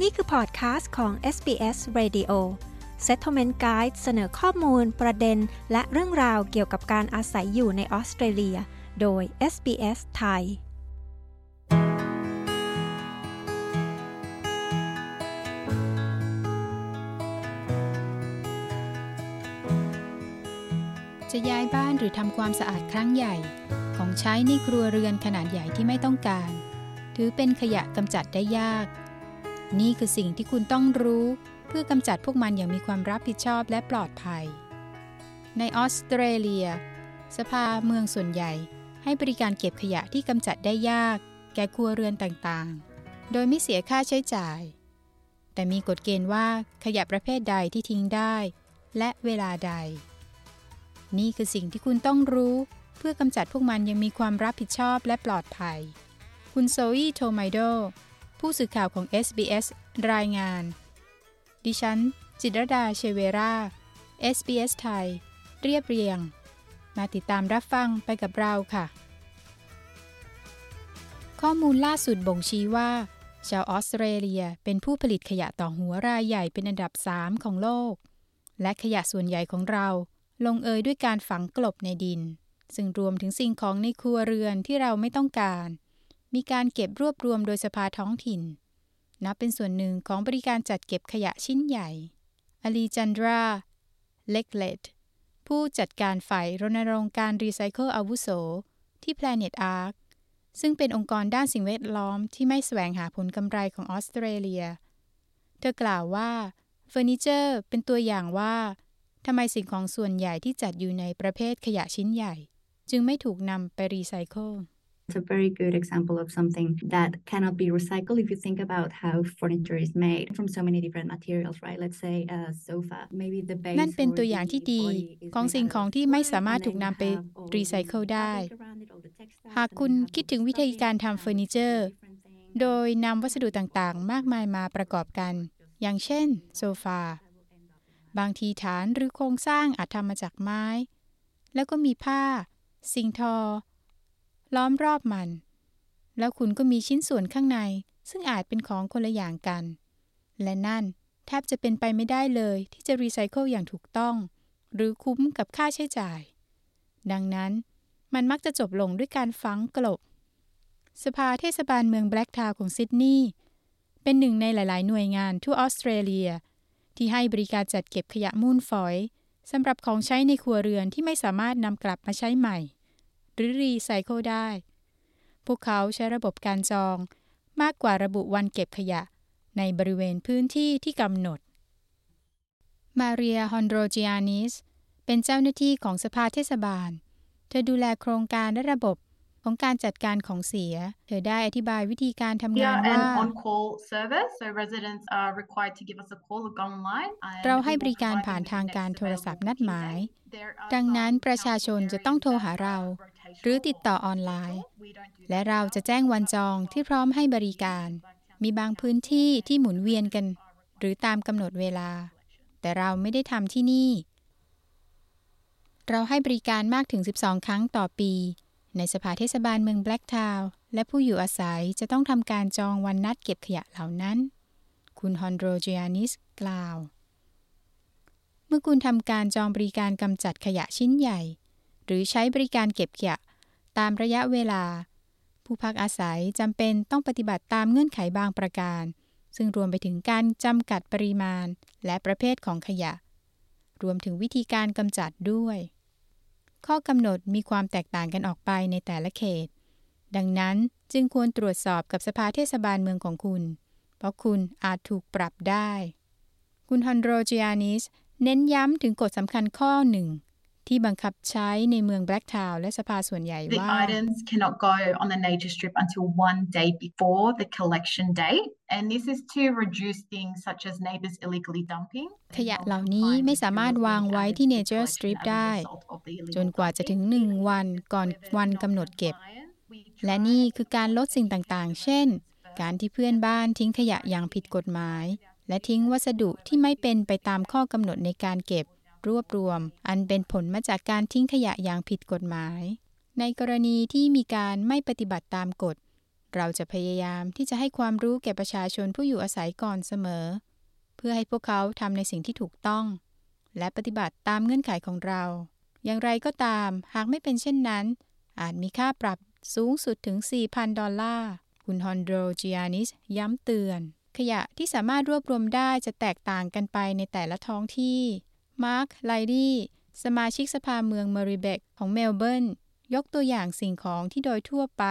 นี่คือพอดคาสต์ของ SBS Radio Settlement Guide เสนอข้อมูล ประเด็น และเรื่องราวเกี่ยวกับการอาศัยอยู่ในออสเตรเลีย โดย SBS ไทย จะย้ายบ้านหรือทำความสะอาดครั้งใหญ่ ของใช้ในครัวเรือนขนาดใหญ่ที่ไม่ต้องการ ถือเป็นขยะกำจัดได้ยาก นี่คือสิ่งที่คุณต้องรู้เพื่อกำจัดพวกมันอย่างมีความรับผิดชอบและปลอดภัย ในออสเตรเลีย สภาเมืองส่วนใหญ่ ให้บริการเก็บขยะที่กำจัดได้ยาก แก่ครัวเรือนต่างๆ โดยไม่เสียค่าใช้จ่าย แต่มีกฎเกณฑ์ว่าขยะประเภทใดที่ทิ้งได้ และเวลาใด นี่คือสิ่งที่คุณต้องรู้เพื่อกำจัดพวกมันยังมีความรับผิดชอบและปลอดภัย คุณโซอี้โทไมโด ผู้สื่อข่าวของ SBS รายงาน ดิฉัน จิตรดาเชเวรา SBS ไทย เรียบเรียง มาติดตามรับฟังไปกับเราค่ะ ข้อมูลล่าสุดบ่งชี้ว่า ชาวออสเตรเลียเป็นผู้ผลิตขยะต่อหัวรายใหญ่เป็นอันดับ 3 ของโลก และขยะส่วนใหญ่ของเราลงเอยด้วยการฝังกลบในดิน ซึ่งรวมถึงสิ่งของในครัวเรือนที่เราไม่ต้องการ มีการเก็บรวบรวมโดยสภาท้องถิ่น นับเป็นส่วนหนึ่งของบริการจัดเก็บขยะชิ้นใหญ่อลีจันดราเล็กเลตผู้จัดการฝ่ายรณรงค์การรีไซเคิลอาวุโส ที่ Planet Ark ซึ่งเป็นองค์กรด้านสิ่งแวดล้อมที่ไม่แสวงหาผลกำไรของออสเตรเลีย เธอกล่าวว่าเฟอร์นิเจอร์เป็นตัวอย่างว่าทำไมสิ่งของส่วนใหญ่ที่จัดอยู่ในประเภทขยะชิ้นใหญ่ จึงไม่ถูกนำไปรีไซเคิล It's a very good example of something that cannot be recycled if you think about how furniture is made from so many different materials, right? Let's say a sofa, maybe the base นั่นเป็น or ตัวอย่าง the ที่ดี body is ของ made สิ่ง out ของ of ที่ไม่ wood, สามารถ and ถูก then นำ you ไป have all รีไซเคิล the ได้ fabric around it, all the textiles, หาก and คุณ then you have คิด all ถึง the วิธีการ stuffing ทำเฟอร์นิเจอร์ different things. โดยนำวัสดุต่างๆ มากมายมาประกอบกัน อย่างเช่นโซฟา บางทีฐานหรือโครงสร้างอาจทำมาจากไม้ แล้วก็มีผ้า สิ่งทอ ล้อมรอบมัน แล้วคุณก็มีชิ้นส่วนข้างใน ซึ่งอาจเป็นของคนละอย่างกัน และนั่นแทบจะเป็นไปไม่ได้เลยที่จะรีไซเคิลอย่างถูกต้อง หรือคุ้มกับค่าใช้จ่าย ดังนั้นมันมักจะจบลงด้วยการฝังกลบ สภาเทศบาลเมืองแบล็กทาวของซิดนีย์เป็นหนึ่งในหลาย ๆ หน่วยงานทั่วออสเตรเลีย ที่ให้บริการจัดเก็บขยะมูลฝอยสำหรับของใช้ในครัวเรือนที่ไม่สามารถนำกลับมาใช้ใหม่ รือรีไซเคิลได้ พวกเขาใช้ระบบการจองมากกว่าระบุวันเก็บขยะ ในบริเวณพื้นที่ที่กำหนด มาเรียฮอนโดรจิอานิส เป็นเจ้าหน้าที่ของสภาเทศบาล เธอดูแลโครงการและระบบของการจัดการของเสีย เธอได้อธิบายวิธีการทำ We งาน are ว่า an on-call service, so residents are required to give us a call or go online. and เรา we ให้ will บริการ provide ผ่าน them with ทาง the การ next โทรศัพท์ available นัดหมาย working day. There are ดังนั้น some ประชาชนจะต้องโทรหาเรา หรือติดต่อออนไลน์ และเราจะแจ้งวันจองที่พร้อมให้บริการ มีบางพื้นที่ที่หมุนเวียนกัน หรือตามกำหนดเวลา แต่เราไม่ได้ทำที่นี่ เราให้บริการมากถึง 12 ครั้งต่อปี ในสภาเทศบาลเมืองแบล็กทาวน์และผู้อยู่อาศัยจะต้องทำการจองวันนัดเก็บขยะเหล่านั้น คุณฮอนโดรเจียนิสกล่าว เมื่อคุณทำการจองบริการกำจัดขยะชิ้นใหญ่ หรือใช้บริการเก็บขยะ ตามระยะเวลา ผู้พักอาศัยจำเป็นต้องปฏิบัติตามเงื่อนไขบางประการ ซึ่งรวมไปถึงการจำกัดปริมาณ และประเภทของขยะ รวมถึงวิธีการกำจัดด้วย ข้อกำหนดมีความแตกต่างกันออกไปในแต่ละเขต ดังนั้นจึงควรตรวจสอบกับสภาเทศบาลเมืองของคุณ เพราะคุณอาจถูกปรับได้ คุณฮอนโรจิอานิสเน้นย้ำถึงกฎสำคัญข้อหนึ่ง ที่บังคับใช้ในเมืองแบล็กทาวน์และสภาส่วนใหญ่ The ว่า items cannot go on the nature strip until one day before the collection date, and this is to reduce things such as neighbours illegally dumping. ขยะเหล่านี้ไม่สามารถวางไว้ที่ Nature Strip ได้ จนกว่าจะถึงหนึ่งวันก่อนวันกำหนดเก็บ และนี่คือการลดสิ่งต่างๆ เช่น การที่เพื่อนบ้านทิ้งขยะอย่างผิดกฎหมาย และทิ้งวัสดุที่ไม่เป็นไปตามข้อกำหนดในการเก็บ รวบรวม อันเป็นผลมาจากการทิ้งขยะอย่างผิดกฎหมาย ในกรณีที่มีการไม่ปฏิบัติตามกฎ เราจะพยายามที่จะให้ความรู้แก่ประชาชนผู้อยู่อาศัยก่อนเสมอ เพื่อให้พวกเขาทำในสิ่งที่ถูกต้อง และปฏิบัติตามเงื่อนไขของเรา อย่างไรก็ตาม หากไม่เป็นเช่นนั้น อาจมีค่าปรับสูงสุดถึง 4,000 ดอลลาร์ คุณฮอนโดจิอานิสย้ำเตือน ขยะที่สามารถรวบรวมได้จะแตกต่างกันไปในแต่ละท้องที่ มาร์ค ไลดี้ สมาชิกสภาเมืองเมริเบกของเมลเบิร์น ยกตัวอย่างสิ่งของที่โดยทั่วไป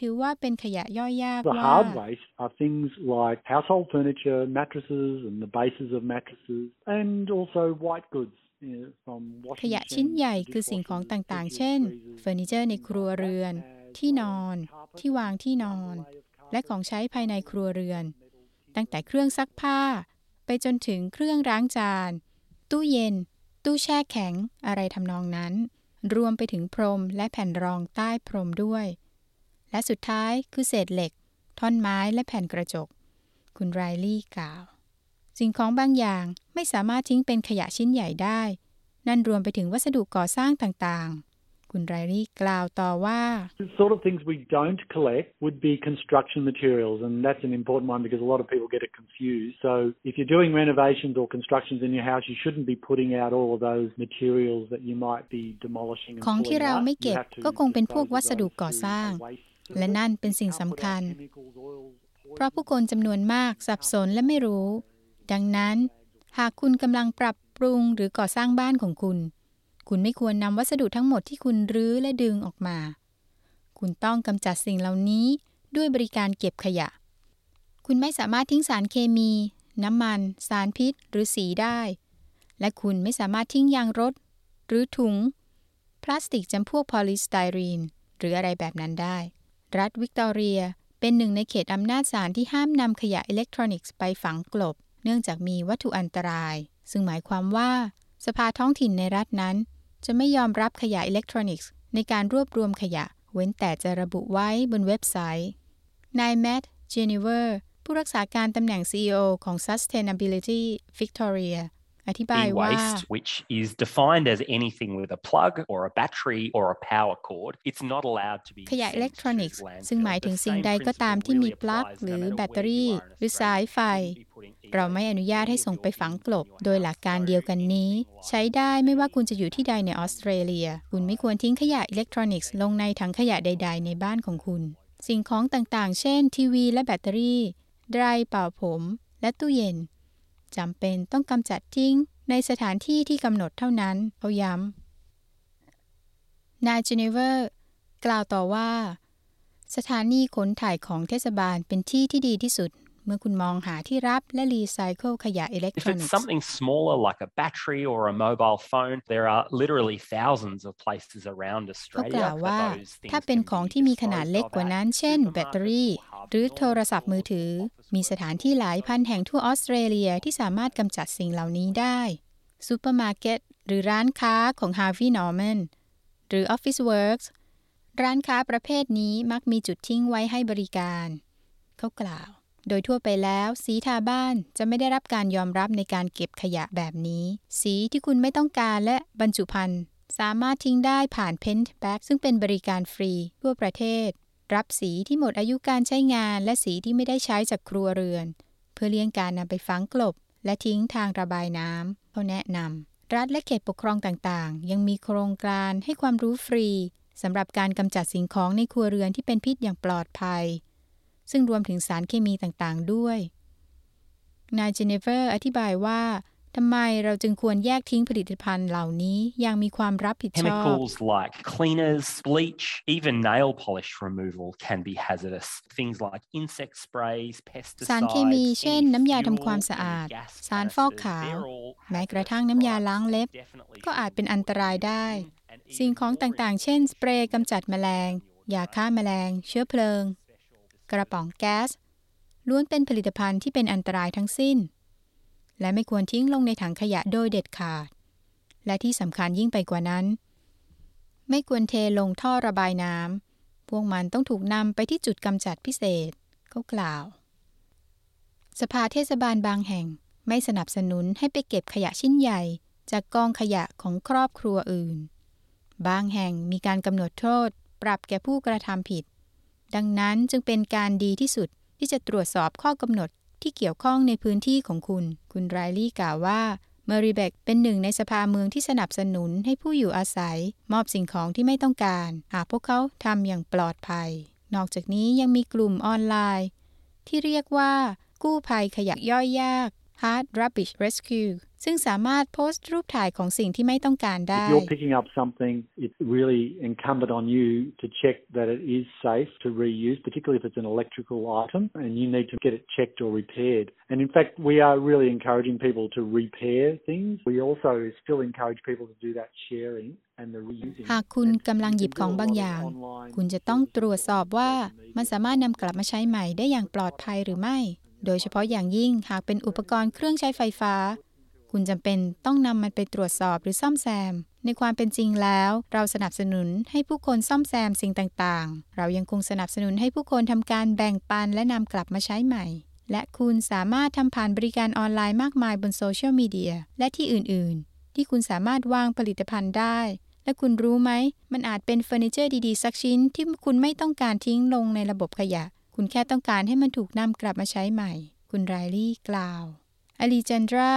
ถือว่าเป็นขยะย่อยยาก The ว่า hard waste are things like household furniture, mattresses and the bases of mattresses, and also white goods. you know, from ข washing ยะชิ้น machines ใหญ่ to คือสิ่งของ dishwashers, ต่างๆ fridges, เช่น freezers, เฟอร์นิเจอร์ในครัวเรือน ที่นอน ที่วางที่นอน และของใช้ภายในครัวเรือน ตั้งแต่เครื่องซักผ้า ไปจนถึงเครื่องล้างจาน ตู้เย็น ตู้แช่แข็ง อะไรทำนองนั้น รวมไปถึงพรมและแผ่นรองใต้พรมด้วย และสุดท้ายคือเศษเหล็ก ท่อนไม้และแผ่นกระจก คุณไรลี่กล่าว สิ่งของบางอย่างไม่สามารถทิ้งเป็นขยะชิ้นใหญ่ได้ นั่นรวมไปถึงวัสดุก่อสร้างต่างๆ คุณไรลี่กล่าวต่อว่า The sort of things we don't collect would be construction materials, and that's an important one because a lot of people get it confused. So, if you're doing renovations or constructions in your house, you shouldn't be putting out all of those materials that you might be demolishing. And ของที่ pulling เรา out. ไม่ You เก็บ have to ก็คงเป็นพวก dispose of วัสดุ those ก่อ to สร้าง a waste และนั่นเป็นสิ่ง Can't สำ put คัญ out chemicals, oils, เพราะผู้คนจำนวนมากสับสนและไม่รู้ ดังนั้น หากคุณกำลังปรับปรุงหรือก่อสร้างบ้านของคุณ คุณไม่ควรนำวัสดุทั้งหมดที่คุณรื้อและดึงออกมา คุณต้องกำจัดสิ่งเหล่านี้ด้วยบริการเก็บขยะ คุณไม่สามารถทิ้งสารเคมี น้ำมัน สารพิษ หรือสีได้ และคุณไม่สามารถทิ้งยางรถ หรือถุง พลาสติกจำพวกพอลิสไตรีน หรืออะไรแบบนั้นได้ รัฐวิกตอเรียเป็นหนึ่งในเขตอำนาจศาลที่ห้ามนำขยะอิเล็กทรอนิกส์ไปฝังกลบ เนื่องจากมีวัตถุอันตราย ซึ่งหมายความว่า สภาท้องถิ่นในรัฐนั้น จะไม่ยอมรับขยะอิเล็กทรอนิกส์ ในการรวบรวมขยะ เว้นแต่จะระบุไว้บนเว็บไซต์นายแมตต์เจนิเวอร์ผู้รักษาการตำแหน่ง CEO ของ Sustainability Victoria อธิบายว่า e-waste, which is defined as anything with a plug or a battery or a power cord, it's not allowed to be ขยะ sent อิเล็กทรอ to นิกส์ landfill. ซึ่งหมายถึง The สิ่ง same ใดก็ตาม principle ที่มี really ปลั๊ก applies หรือ no matter แบตเตอ where รี่ you are in หรือ Australia. สายไฟ You shouldn't be putting เราไม่อนุญาตให้ส่งไปฝังกลบ โดยหลักการเดียวกันนี้ ใช้ได้ไม่ว่าคุณจะอยู่ที่ใดในออสเตรเลีย คุณไม่ควรทิ้งขยะอิเล็กทรอนิกส์ลงในถังขยะใด ๆ ในบ้านของคุณ สิ่งของต่างๆ เช่น ทีวี และแบตเตอรี่ไดร์เป่าผม และตู้เย็น จำเป็นต้องกำจัดทิ้งในสถานที่ที่กำหนดเท่านั้นเขาย้ำนายเจเนเวอร์กล่าวต่อว่า สถานีขนถ่ายของเทศบาลเป็นที่ที่ดีที่สุด เมื่อคุณมองหาที่รับและรีไซเคิลขยะอิเล็กท If รอ it's นิกส์ something smaller like a battery or a mobile phone, there are literally thousands of places around เขา Australia กล่าว that ว่า those things ถ้าเป็น can ของ be ที่มีขนาด disposed เล็ก of กว่า at นั้น เช่น แบตเตอรี่ หรือโทรศัพท์มือถือ มีสถานที่หลายพันแห่งทั่วออสเตรเลียที่สามารถกำจัดสิ่งเหล่านี้ได้ซูเปอร์มาร์เก็ตหรือร้านค้าของ Harvey Norman หรือ Officeworks ร้านค้าประเภทนี้มักมีจุดทิ้งไว้ให้บริการ เขากล่าว โดยทั่วไปแล้วสีทาบ้านจะไม่ได้รับการยอมรับในการเก็บขยะแบบนี้ สีที่คุณไม่ต้องการและบรรจุภัณฑ์สามารถทิ้งได้ผ่าน Paint Bag ซึ่งเป็นบริการฟรีทั่วประเทศ รับสีที่หมดอายุการใช้งานและสีที่ไม่ได้ใช้จากครัวเรือน เพื่อเลี่ยงการนำไปฝังกลบ และทิ้งทางระบายน้ำเขาแนะนำรัฐและเขตปกครองต่างๆ ยังมีโครงการให้ความรู้ฟรีสำหรับการกำจัดสิ่งของในครัวเรือนที่เป็นพิษอย่างปลอดภัย ซึ่งรวมถึงสารเคมีต่างๆด้วยนายเจเนเวอร์อธิบายว่า ทำไมเราจึงควรแยกทิ้งผลิตภัณฑ์เหล่านี้อย่างมีความรับผิดชอบ Chemicals like cleaners, bleach, even nail polish removal can be hazardous. Things like insect sprays, สาร pesticides, เคมีเช่น any น้ำยา fuel, ทำความสะอาด any gas สารฟอก canisters, ขาว they're all แม้กระ hazardous ทั่งน้ำยา products ล้างเล็บ that definitely ก็อาจ shouldn't เป็น be อันตราย put ได้ in and สิ่ง even ของ more ต่างๆ เช่น สเปรย์กำจัดแมลง ยาฆ่าแมลง เชื้อเพลิง กระป๋องแก๊สล้วนเป็นผลิตภัณฑ์ที่เป็นอันตรายทั้งสิ้น และไม่ควรทิ้งลงในถังขยะโดยเด็ดขาด และที่สำคัญยิ่งไปกว่านั้น ไม่ควรเทลงท่อระบายน้ำพวกมันต้องถูกนำไปที่จุดกำจัดพิเศษเขากล่าว สภาเทศบาลบางแห่งไม่สนับสนุนให้ไปเก็บขยะชิ้นใหญ่ จากกองขยะของครอบครัวอื่น บางแห่งมีการกำหนดโทษ ปรับแก่ผู้กระทำผิด ดังนั้นจึงเป็นการดีที่สุดที่จะตรวจสอบข้อกำหนด ที่เกี่ยวข้องในพื้นที่ของคุณ คุณไรลี่กล่าวว่าเมริเบกเป็นหนึ่งในสภาเมืองที่สนับสนุนให้ผู้อยู่อาศัย มอบสิ่งของที่ไม่ต้องการ หากพวกเขาทำอย่างปลอดภัย นอกจากนี้ยังมีกลุ่มออนไลน์ ที่เรียกว่า กู้ภัยขยะย่อยยาก Hard Rubbish Rescue ซึ่งสามารถโพสต์รูปถ่ายของสิ่งที่ไม่ต้องการได้ If you're picking up something, it's really incumbent on you to check that it is safe to reuse, particularly if it's an electrical item, and you need to get it checked or repaired. And in fact, we are really encouraging people to repair things. We also still encourage people to do that sharing. หากคุณกำลังหยิบของบางอย่าง คุณจะต้องตรวจสอบว่ามันสามารถนำกลับมาใช้ใหม่ได้อย่างปลอดภัยหรือไม่ โดยเฉพาะอย่างยิ่งหากเป็นอุปกรณ์เครื่องใช้ไฟฟ้า คุณจำเป็นต้องนำมันไปตรวจสอบหรือซ่อมแซม ในความเป็นจริงแล้ว เราสนับสนุนให้ผู้คนซ่อมแซมสิ่งต่างๆ เรายังคงสนับสนุนให้ผู้คนทำการแบ่งปันและนำกลับมาใช้ใหม่ และคุณสามารถทำผ่านบริการออนไลน์มากมายบนโซเชียลมีเดียและที่อื่น ๆ ที่คุณสามารถวางผลิตภัณฑ์ได้และคุณรู้ไหม มันอาจเป็นเฟอร์นิเจอร์ดี ๆ สักชิ้นที่คุณไม่ต้องการทิ้งลงในระบบขยะ คุณแค่ต้องการให้มันถูกนำกลับมาใช้ใหม่ คุณไรลี่กล่าวอลีจันดรา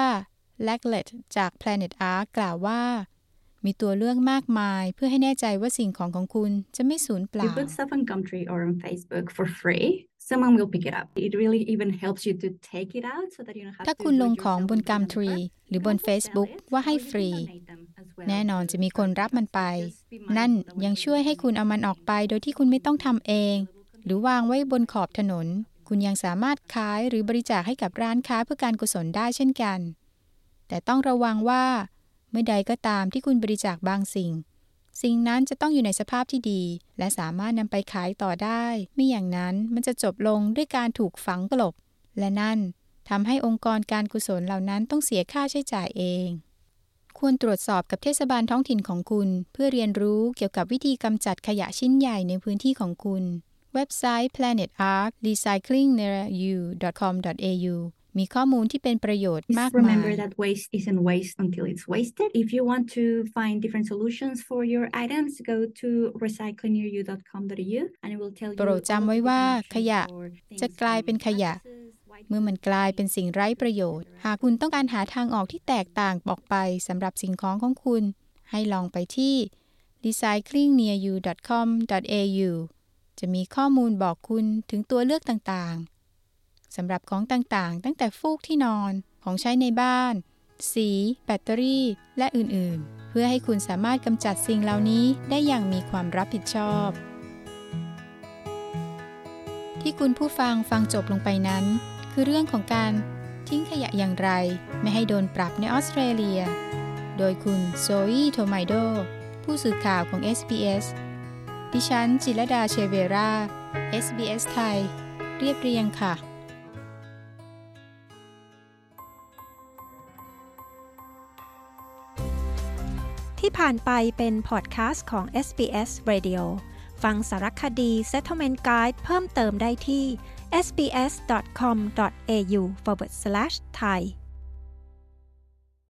แลกเลตจาก Planet Ark กล่าวว่า มีตัวเลือกมากมายเพื่อให้แน่ใจว่าสิ่งของของคุณจะไม่สูญเปล่า You put stuff on Gumtree or on Facebook for free someone will pick it up it really even helps you to take it out so that you don't have ถ้าคุณลงของบน Gumtree หรือบน Facebook ว่าให้ฟรี แน่นอนจะมีคนรับมันไป นั่นยังช่วยให้คุณเอามันออกไปโดยที่คุณไม่ต้องทำเอง หรือวางไว้บนขอบถนน คุณยังสามารถขายหรือบริจาคให้กับร้านค้าเพื่อการกุศลได้เช่นกัน แต่ต้องระวังว่า เมื่อใดก็ตามที่คุณบริจาคบางสิ่ง สิ่งนั้นจะต้องอยู่ในสภาพที่ดี และสามารถนำไปขายต่อได้ ไม่อย่างนั้นมันจะจบลงด้วยการถูกฝังกลบ และนั่นทำให้องค์กรการกุศลเหล่านั้นต้องเสียค่าใช้จ่ายเอง ควรตรวจสอบกับเทศบาลท้องถิ่นของคุณ เพื่อเรียนรู้เกี่ยวกับวิธีกำจัดขยะชิ้นใหญ่ในพื้นที่ของคุณ เว็บไซต์ Planet Ark Recycling Near You.com.au มีข้อมูลที่เป็นประโยชน์มากมาย Remember that waste isn't waste until it's wasted. If you want to find different solutions for your items, go to recyclingnearyou.com.au and it will tell you โปรดจำไว้ว่าขยะจะกลายเป็นขยะ เมื่อมันกลายเป็นสิ่งไร้ประโยชน์ หากคุณต้องการหาทางออกที่แตกต่างออกไปสำหรับสิ่งของของคุณ ให้ลองไปที่ recyclingnearyou.com.au จะมีข้อมูลบอกคุณถึงตัวเลือกต่างๆ สำหรับของต่างๆ ตั้งแต่ฟูกที่นอน ของใช้ในบ้าน สี แบตเตอรี่ และอื่นๆ เพื่อให้คุณสามารถกำจัดสิ่งเหล่านี้ได้อย่างมีความรับผิดชอบ ที่คุณผู้ฟังฟังจบลงไปนั้น คือเรื่องของการทิ้งขยะอย่างไร ไม่ให้โดนปรับในออสเตรเลีย โดยคุณโซอีโทไมโดผู้สื่อข่าวของ SBS ดิฉัน จิรดาเชเวรา SBS ไทย เรียบเรียงค่ะ ที่ผ่านไปเป็นพอดแคสต์ของ SBS Radio ฟังสารคดี Settlement Guide เพิ่มเติมได้ที่ sbs.com.au forward slash thai